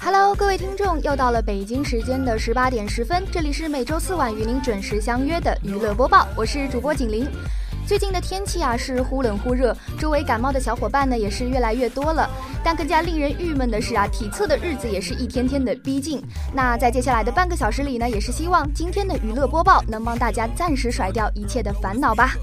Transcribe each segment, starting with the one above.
Hello，各位听众，又到了北京时间的十八点十分，这里是每周四晚与您准时相约的娱乐播报，我是主播景玲。最近的天气啊是忽冷忽热，周围感冒的小伙伴呢也是越来越多了。但更加令人郁闷的是啊，体测的日子也是一天天的逼近。那在接下来的半个小时里呢，也是希望今天的娱乐播报能帮大家暂时甩掉一切的烦恼吧。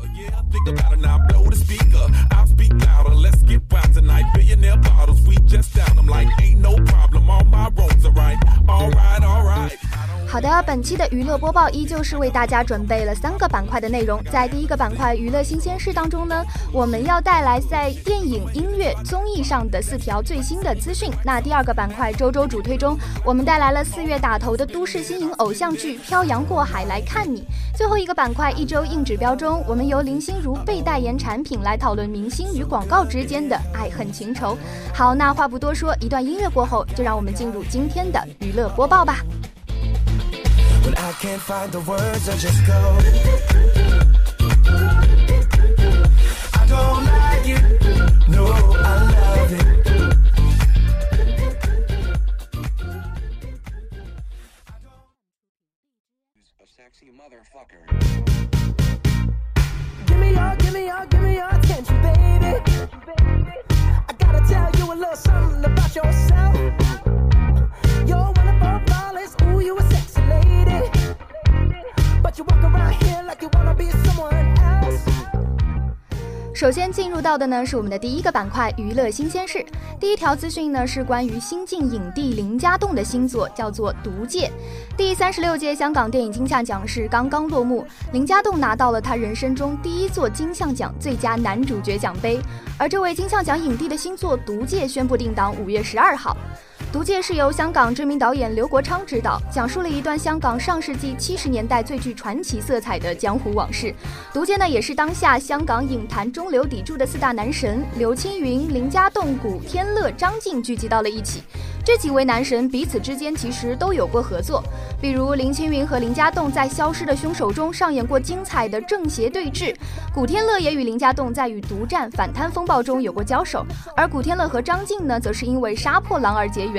好的，本期的娱乐播报依旧是为大家准备了三个板块的内容。在第一个板块娱乐新鲜事当中呢，我们要带来在电影、音乐、综艺上的四条最新的资讯。那第二个板块周周主推中，我们带来了四月打头的都市新颖偶像剧《漂洋过海来看你》。最后一个板块一周硬指标中，我们由林心如被代言产品来讨论明星与广告之间的爱恨情仇。好，那话不多说，一段音乐过后，就让我们进入今天的娱乐播报吧。When I can't find the words, I just go. I don't like it, no, I love it. A sexy motherfucker. Give me your, give me your, give me your attention, baby. I gotta tell you a little something about yourself. You're 首先进入到的呢是我们的第一个板块娱乐新鲜事。第一条资讯呢是关于新晋影帝林家栋的新作，叫做《毒戒》。第三十六届香港电影金像奖是刚刚落幕，林家栋拿到了他人生中第一座金像奖最佳男主角奖杯。而这位金像奖影帝的新作《毒戒》宣布定档五月十二号。《毒戒》是由香港知名导演刘国昌执导，讲述了一段香港上世纪七十年代最具传奇色彩的江湖往事。《毒戒》呢，也是当下香港影坛中流砥柱的四大男神刘青云、林家栋、古天乐、张晋聚集到了一起。这几位男神彼此之间其实都有过合作，比如林青云和林家栋在《消失的凶手》中上演过精彩的正邪对峙，古天乐也与林家栋在与《毒战反贪风暴》中有过交手，而古天乐和张晋呢，则是因为《杀破狼》而结缘。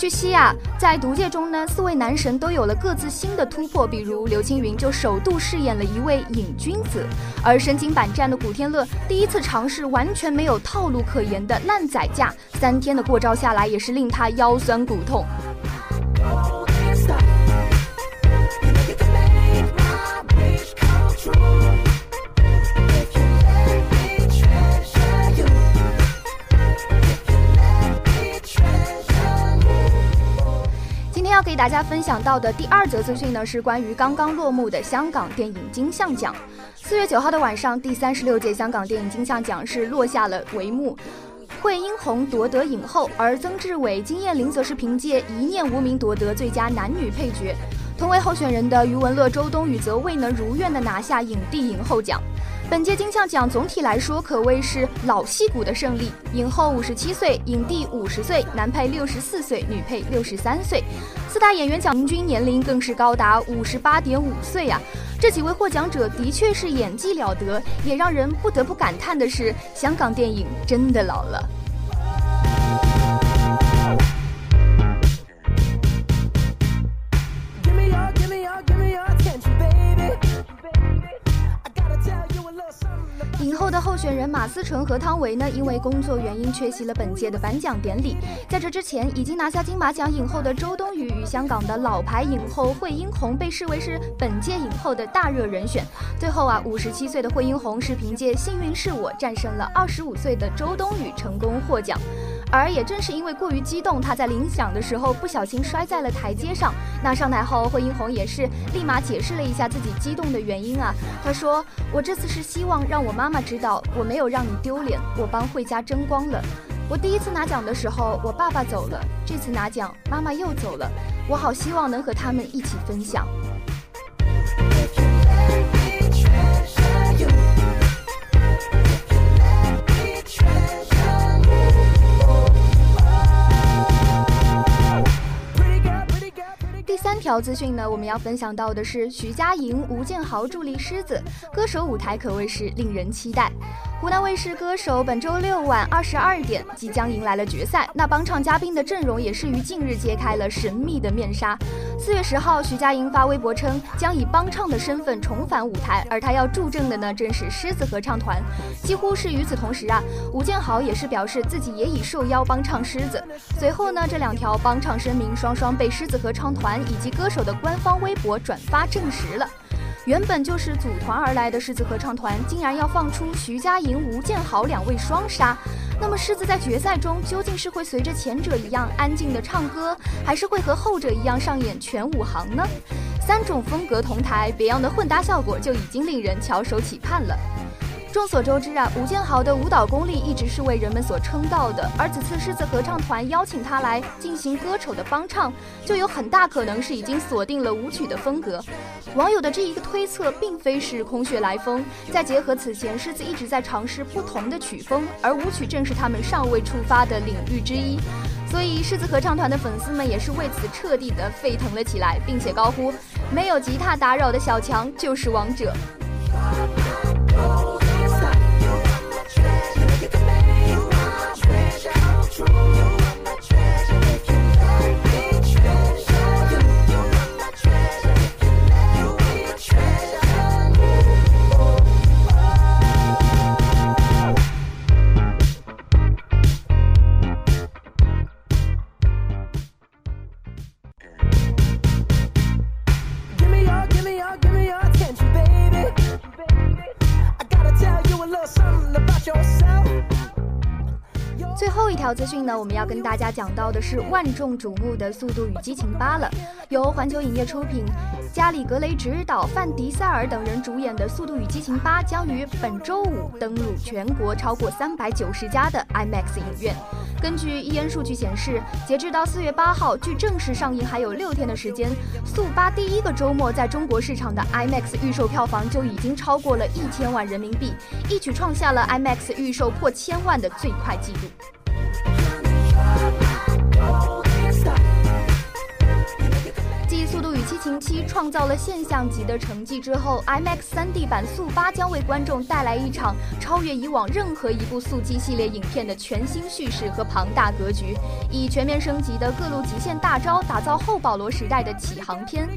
据悉啊，在《毒戒》中呢，四位男神都有了各自新的突破。比如刘青云就首度饰演了一位瘾君子，而身经百战的古天乐第一次尝试完全没有套路可言的烂仔架，三天的过招下来也是令他腰酸骨痛。要给大家分享到的第二则资讯呢，是关于刚刚落幕的香港电影金像奖。四月九号的晚上，第三十六届香港电影金像奖是落下了帷幕，惠英红夺得影后，而曾志伟、金燕玲则是凭借《一念无名》夺得最佳男女配角。同为候选人的余文乐、周冬雨则未能如愿的拿下影帝、影后奖。本届金像奖总体来说可谓是老戏骨的胜利，影后五十七岁，影帝五十岁，男配六十四岁，女配六十三岁，四大演员奖平均年龄更是高达五十八点五岁啊！这几位获奖者的确是演技了得，也让人不得不感叹的是，香港电影真的老了。影后的候选人马思纯和汤唯呢，因为工作原因缺席了本届的颁奖典礼。在这之前，已经拿下金马奖影后的周冬雨与香港的老牌影后惠英红被视为是本届影后的大热人选。最后啊，五十七岁的惠英红是凭借《幸运是我》战胜了二十五岁的周冬雨，成功获奖。而也正是因为过于激动，他在领奖的时候不小心摔在了台阶上。那上台后，惠英红也是立马解释了一下自己激动的原因啊。她说：“我这次是希望让我妈妈知道，我没有让你丢脸，我帮惠家争光了。我第一次拿奖的时候，我爸爸走了；这次拿奖，妈妈又走了。我好希望能和他们一起分享。”条资讯呢，我们要分享到的是徐佳莹、吴建豪助力狮子歌手舞台，可谓是令人期待。湖南卫视歌手本周六晚二十二点即将迎来了决赛，那帮唱嘉宾的阵容也是于近日揭开了神秘的面纱。四月十号，徐佳莹发微博称将以帮唱的身份重返舞台，而她要助阵的呢正是狮子合唱团。几乎是与此同时啊，吴建豪也是表示自己也已受邀帮唱狮子。随后呢，这两条帮唱声明双双被狮子合唱团以及歌手的官方微博转发证实了。原本就是组团而来的狮子合唱团，竟然要放出徐佳莹、吴建豪两位双杀。那么狮子在决赛中究竟是会随着前者一样安静的唱歌，还是会和后者一样上演全武行呢？三种风格同台，别样的混搭效果就已经令人翘首企盼了。众所周知啊，吴建豪的舞蹈功力一直是为人们所称道的，而此次狮子合唱团邀请他来进行歌手的帮唱，就有很大可能是已经锁定了舞曲的风格。网友的这一个推测并非是空穴来风，再结合此前狮子一直在尝试不同的曲风，而舞曲正是他们尚未触发的领域之一，所以狮子合唱团的粉丝们也是为此彻底的沸腾了起来，并且高呼：没有吉他打扰的小强就是王者。control. 资讯呢，我们要跟大家讲到的是万众瞩目的《速度与激情八》了。由环球影业出品，加里·格雷执导，范迪塞尔等人主演的《速度与激情八》将于本周五登陆全国超过三百九十家的 IMAX 影院。根据一 n 数据显示，截至到四月八号，距正式上映还有六天的时间，《速八》第一个周末在中国市场的 IMAX 预售票房就已经超过了一千万人民币，一举创下了 IMAX 预售破千万的最快纪录。Oh. 七七创造了现象级的成绩之后，IMAX 3D 版速八将为观众带来一场超越以往任何一部速激系列影片的全新叙事和庞大格局，以全面升级的各路极限大招打造后保罗时代的启航片，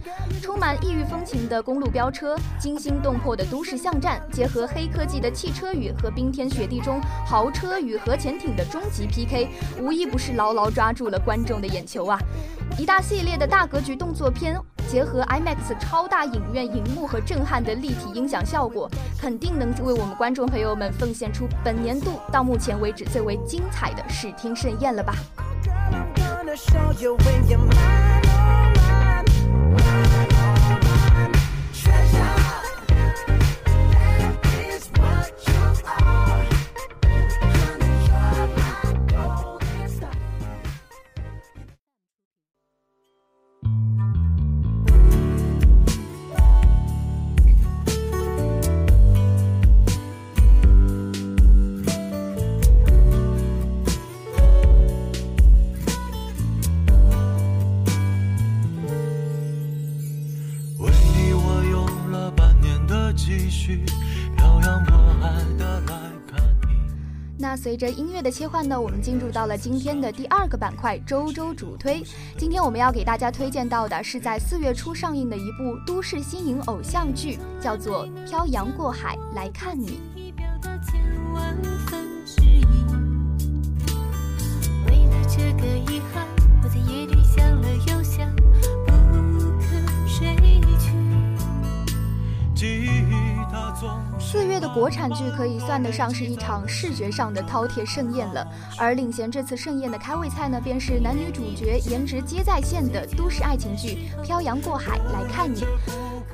充满异域风情的公路飙车，惊心动魄的都市巷战，结合黑科技的汽车雨和冰天雪地中豪车与核潜艇的终极 PK，无一不是牢牢抓住了观众的眼球啊！一大系列的大格局动作片。结合 IMAX 超大影院荧幕和震撼的立体音响效果，肯定能为我们观众朋友们奉献出本年度到目前为止最为精彩的视听盛宴了吧。随着音乐的切换呢，我们进入到了今天的第二个板块——周周主推。今天我们要给大家推荐到的是在四月初上映的一部都市新颖偶像剧，叫做《漂洋过海来看你》。为了这个遗憾四月的国产剧可以算得上是一场视觉上的饕餮盛宴了，而领衔这次盛宴的开胃菜呢，便是男女主角颜值皆在线的都市爱情剧《漂洋过海来看你》。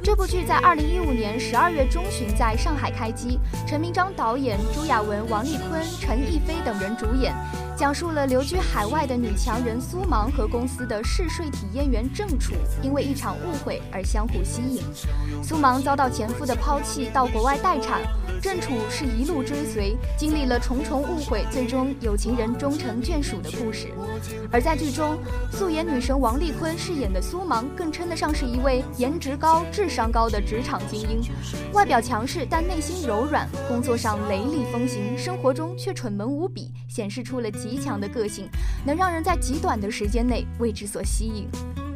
这部剧在二零一五年十二月中旬在上海开机，陈明章导演，朱亚文、王丽坤、陈逸飞等人主演。讲述了留居海外的女强人苏芒和公司的试睡体验员郑楚因为一场误会而相互吸引。苏芒遭到前夫的抛弃，到国外待产。郑楚是一路追随，经历了重重误会，最终有情人终成眷属的故事。而在剧中，素颜女神王丽坤饰演的苏芒，更称得上是一位颜值高、智商高的职场精英。外表强势，但内心柔软；工作上雷厉风行，生活中却蠢萌无比，显示出了极强的个性，能让人在极短的时间内为之所吸引。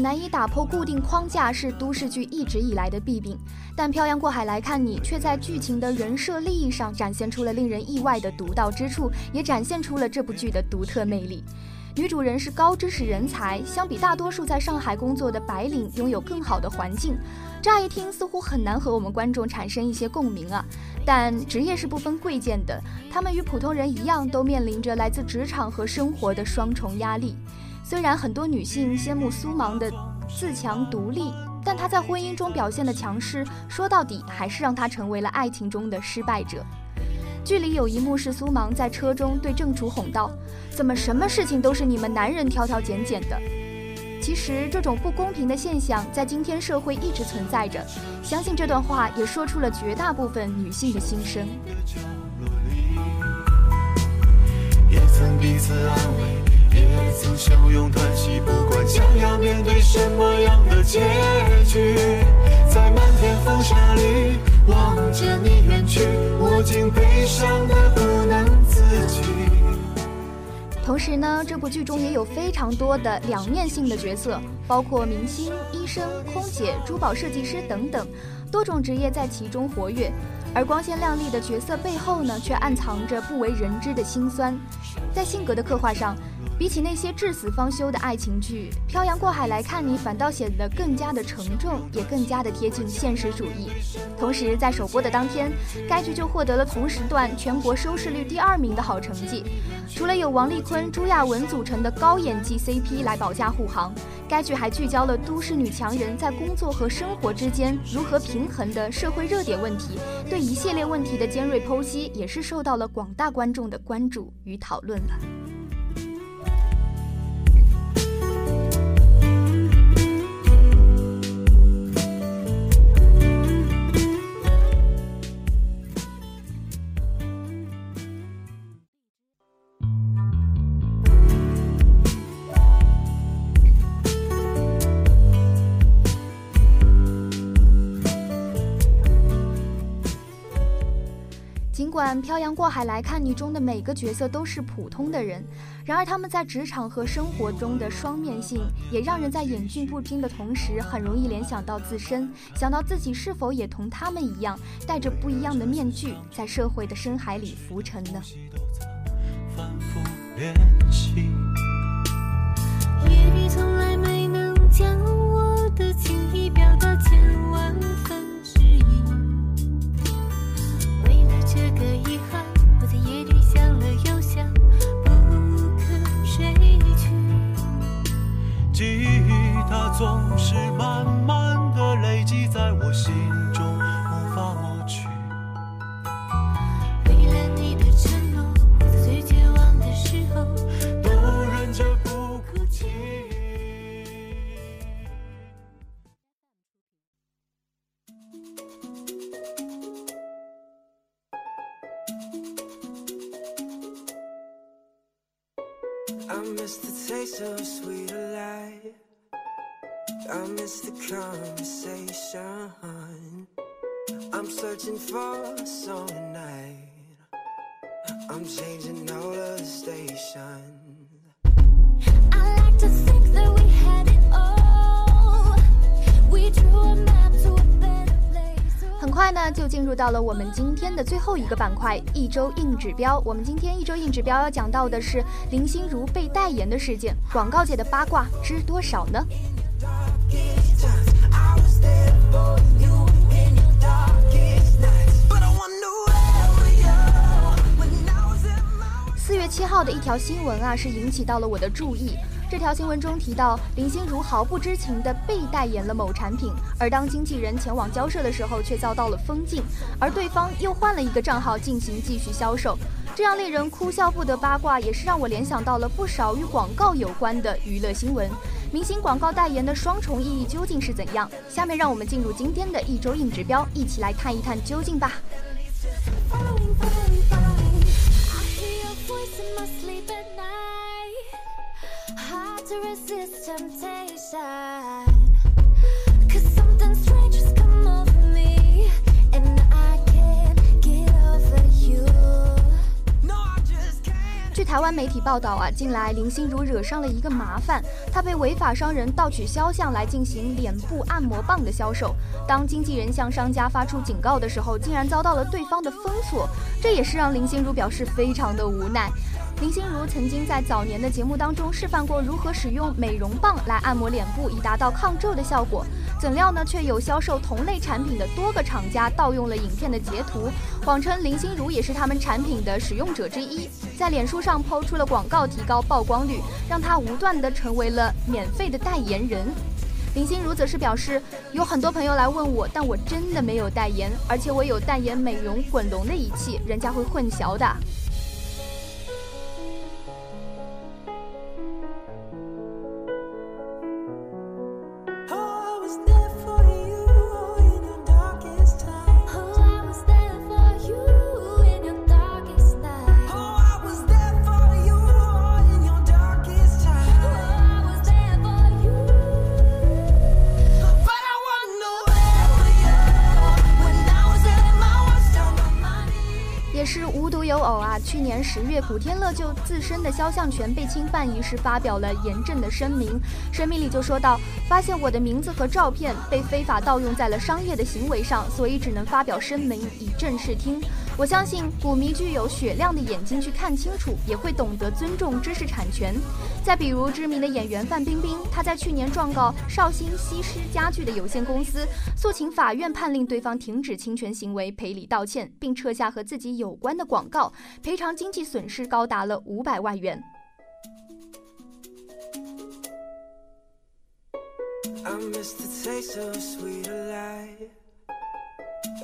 难以打破固定框架是都市剧一直以来的弊病，但漂洋过海来看你，却在剧情的人设利益上展现出了令人意外的独到之处，也展现出了这部剧的独特魅力。女主人是高知识人才，相比大多数在上海工作的白领，拥有更好的环境。乍一听似乎很难和我们观众产生一些共鸣啊，但职业是不分贵贱的，他们与普通人一样，都面临着来自职场和生活的双重压力。虽然很多女性羡慕苏芒的自强独立，但她在婚姻中表现的强势，说到底还是让她成为了爱情中的失败者。剧里有一幕是苏芒在车中对郑楚哄道：“怎么什么事情都是你们男人挑挑拣拣的？”其实这种不公平的现象在今天社会一直存在着，相信这段话也说出了绝大部分女性的心声。也曾彼此安慰。也曾相拥叹息，不管将要面对什么样的结局，在漫天风沙里望着你远去，我竟悲伤的不能自己。同时呢，这部剧中也有非常多的两面性的角色，包括明星、医生、空姐、珠宝设计师等等，多种职业在其中活跃。而光鲜亮丽的角色背后呢，却暗藏着不为人知的辛酸。在性格的刻画上。比起那些至死方休的爱情剧，《漂洋过海来看你》反倒显得更加的沉重，也更加的贴近现实主义。同时，在首播的当天，该剧就获得了同时段全国收视率第二名的好成绩。除了有王丽坤、朱亚文组成的高演技 CP 来保驾护航，该剧还聚焦了都市女强人在工作和生活之间如何平衡的社会热点问题，对一系列问题的尖锐剖析，也是受到了广大观众的关注与讨论了。漂洋过海来看你中的每个角色都是普通的人，然而他们在职场和生活中的双面性，也让人在演剧不禁的同时，很容易联想到自身，想到自己是否也同他们一样，戴着不一样的面具，在社会的深海里浮沉呢？夜里从来总是慢入到了我们今天的最后一个板块——一周硬指标。我们今天一周硬指标要讲到的是林心如被代言的事件，广告界的八卦知多少呢？四月七号的一条新闻啊，是引起到了我的注意。这条新闻中提到，林心如毫不知情地被代言了某产品，而当经纪人前往交涉的时候，却遭到了封禁，而对方又换了一个账号进行继续销售。这样令人哭笑不得八卦，也是让我联想到了不少与广告有关的娱乐新闻。明星广告代言的双重意义究竟是怎样？下面让我们进入今天的一周硬指标，一起来探一探究竟吧。To resist temptation. Cause something strange has come over me, and I can't get over you. 据台湾媒体报道啊，近来林心如惹上了一个麻烦，她被违法商人盗取肖像来进行脸部按摩棒的销售。当经纪人向商家发出警告的时候，竟然遭到了对方的封锁，这也是让林心如表示非常的无奈。林心如曾经在早年的节目当中示范过如何使用美容棒来按摩脸部，以达到抗皱的效果。怎料呢，却有销售同类产品的多个厂家盗用了影片的截图，谎称林心如也是他们产品的使用者之一，在脸书上抛出了广告，提高曝光率，让他无断的成为了免费的代言人。林心如则是表示，有很多朋友来问我，但我真的没有代言，而且我有代言美容滚轮的仪器，人家会混淆的。十月，古天乐就自身的肖像权被侵犯一事发表了严正的声明。声明里就说到，发现我的名字和照片被非法盗用在了商业的行为上，所以只能发表声明以正视听。我相信股迷具有雪亮的眼睛去看清楚，也会懂得尊重知识产权。再比如知名的演员范冰冰，她在去年状告绍兴西施家具的有限公司，诉请法院判令对方停止侵权行为，赔礼道歉，并撤下和自己有关的广告，赔偿经济损失高达了五百万元。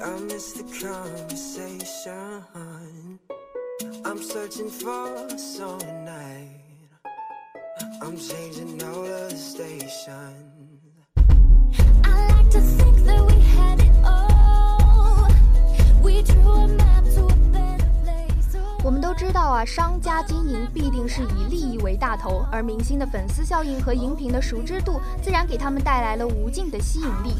I miss the conversation. I'm searching for some night. I'm changing all the stations. I like to think that we had it all. We drew a map to a better place. 我们都知道啊，商家经营必定是以利益为大头，而明星的粉丝效应和荧屏的熟知度，自然给他们带来了无尽的吸引力。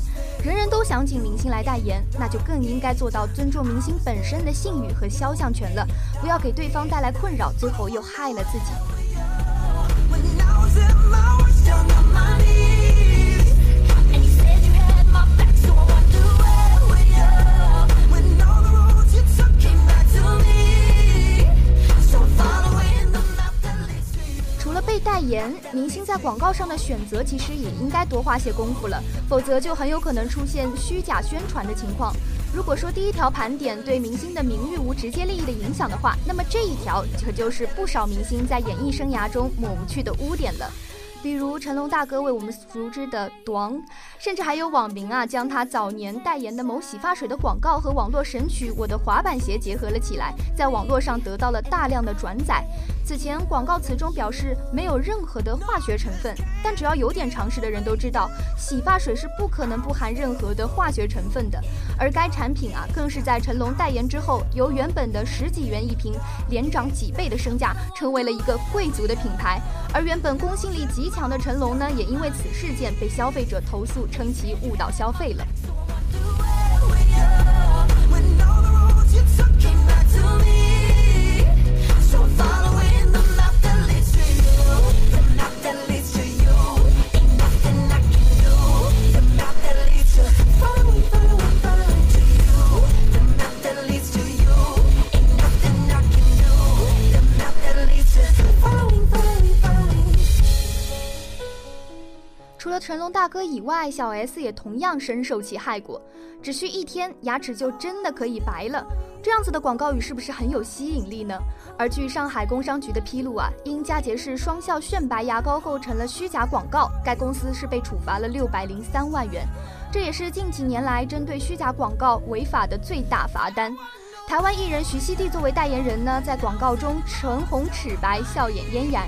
人人都想请明星来代言，那就更应该做到尊重明星本身的信誉和肖像权了，不要给对方带来困扰，最后又害了自己。除了被代言明星在广告上的选择，其实也应该多花些功夫了，否则就很有可能出现虚假宣传的情况。如果说第一条盘点对明星的名誉无直接利益的影响的话，那么这一条可就是不少明星在演艺生涯中抹不去的污点了。比如成龙大哥为我们熟知的“短”，甚至还有网民啊，将他早年代言的某洗发水的广告和网络神曲《我的滑板鞋》结合了起来，在网络上得到了大量的转载。此前广告词中表示没有任何的化学成分，但只要有点常识的人都知道，洗发水是不可能不含任何的化学成分的。而该产品啊，更是在成龙代言之后，由原本的十几元一瓶，连涨几倍的身价，成为了一个贵族的品牌。而原本公信力极强的成龙呢，也因为此事件被消费者投诉，称其误导消费了。成龙大哥以外，小 S 也同样深受其害过。只需一天，牙齿就真的可以白了。这样子的广告语是不是很有吸引力呢？而据上海工商局的披露啊，因佳洁士双效炫白牙膏构成了虚假广告，该公司是被处罚了六百零三万元。这也是近几年来针对虚假广告违法的最大罚单。台湾艺人徐熙娣作为代言人呢，在广告中唇红齿白，笑眼嫣然。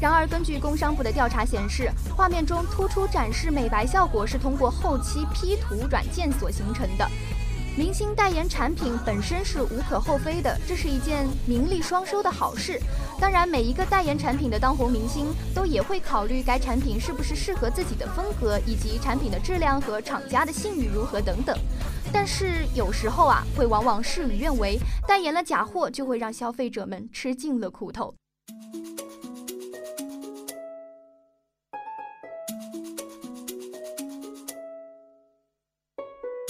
然而，根据工商部的调查显示，画面中突出展示美白效果是通过后期 P 图软件所形成的。明星代言产品本身是无可厚非的，这是一件名利双收的好事。当然，每一个代言产品的当红明星都也会考虑该产品是不是适合自己的风格，以及产品的质量和厂家的信誉如何等等。但是有时候啊，会往往事与愿违，代言了假货就会让消费者们吃尽了苦头。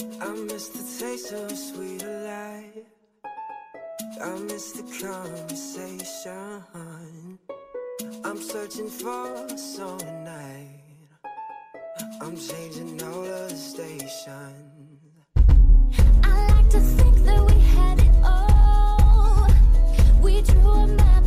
Miss the taste of sweet life. I miss the conversation. I'm searching for some night. I'm changing all the stations. I like to think that we had it all. We drew a map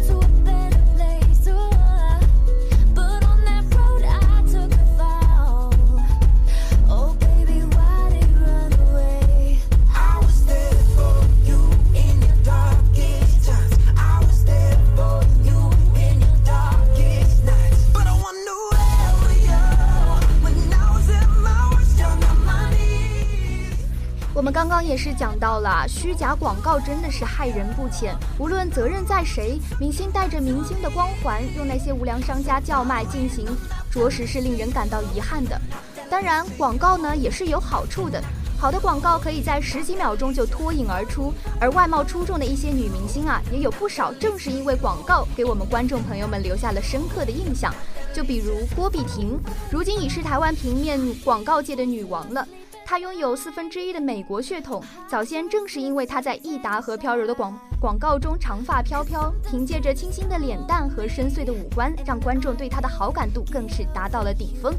刚刚也是讲到了，虚假广告真的是害人不浅。无论责任在谁，明星带着明星的光环，用那些无良商家叫卖进行，着实是令人感到遗憾的。当然，广告呢也是有好处的。好的广告可以在十几秒钟就脱颖而出，而外貌出众的一些女明星啊，也有不少正是因为广告给我们观众朋友们留下了深刻的印象。就比如郭碧婷，如今已是台湾平面广告界的女王了。她拥有四分之一的美国血统，早先正是因为她在益达和飘柔的广广告中长发飘飘，凭借着清新的脸蛋和深邃的五官，让观众对她的好感度更是达到了顶峰。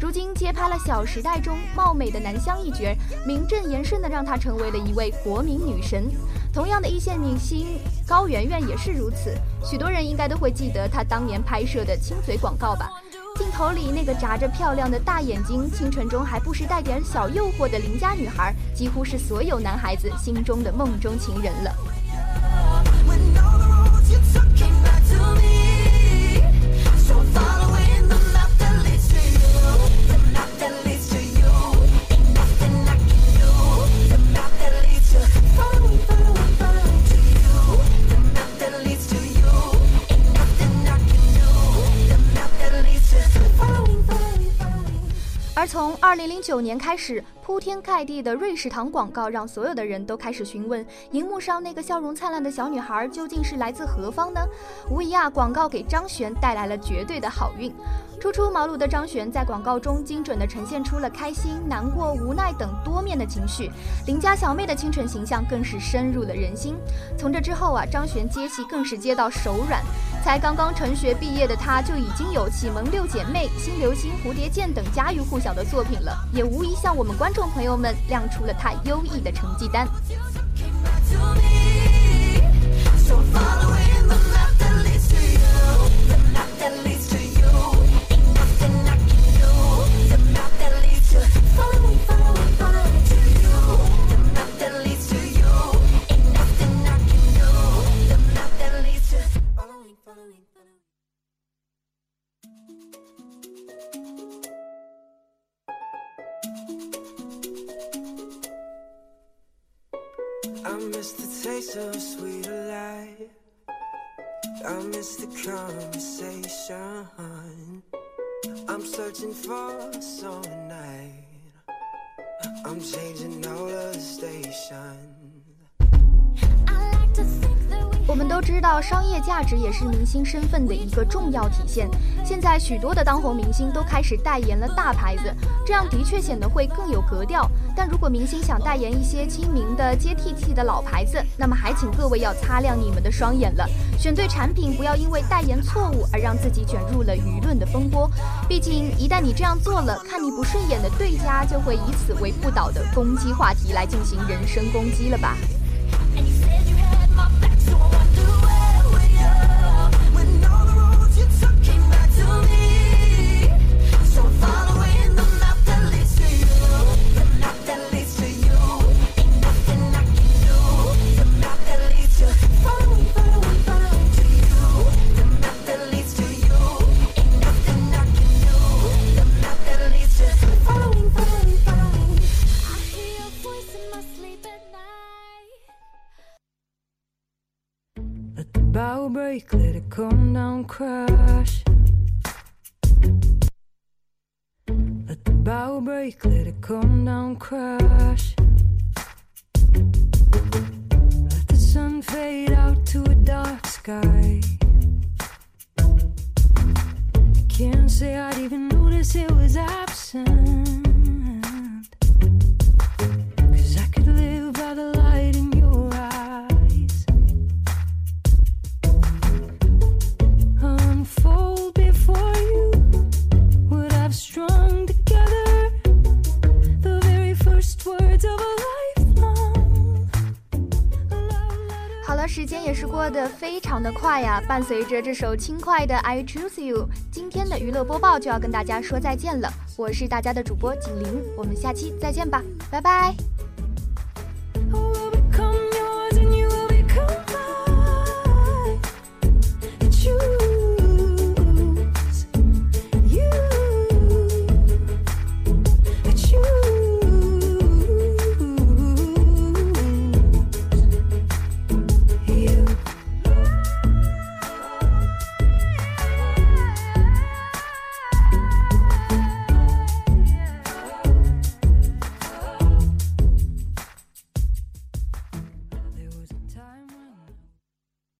如今接拍了《小时代》中貌美的南湘一角，名正言顺的让她成为了一位国民女神。同样的一线女星高圆圆也是如此，许多人应该都会记得她当年拍摄的亲嘴广告吧。镜头里那个眨着漂亮的大眼睛，清纯中还不时带点小诱惑的邻家女孩，几乎是所有男孩子心中的梦中情人了。二零零九年开始，铺天盖地的瑞士糖广告让所有的人都开始询问，荧幕上那个笑容灿烂的小女孩究竟是来自何方呢？无疑啊，广告给张悬带来了绝对的好运。初出茅庐的张悬在广告中精准地呈现出了开心、难过、无奈等多面的情绪，邻家小妹的清纯形象更是深入了人心。从这之后啊，张悬接戏更是接到手软。才刚刚成学毕业的她，就已经有《启蒙六姐妹》《新流星》《蝴蝶剑》等家喻户晓的作品了，也无疑向我们观众朋友们亮出了她优异的成绩单。I'm changing all the stations. 我们都知道，商业价值也是明星身份的一个重要体现。现在许多的当红明星都开始代言了大牌子，这样的确显得会更有格调。但如果明星想代言一些亲民的、接地气的老牌子，那么还请各位要擦亮你们的双眼了，选对产品，不要因为代言错误而让自己卷入了舆论的风波。毕竟，一旦你这样做了，看你不顺眼的对家就会以此为不倒的攻击话题来进行人身攻击了吧。Crash. Let the bow break, let it come down, crash. Let the sun fade out to a dark sky. Can't say I'd even notice it was absent. 时间也是过得非常的快呀。伴随着这首轻快的《I Choose You》，今天的娱乐播报就要跟大家说再见了。我是大家的主播景玲，我们下期再见吧，拜拜。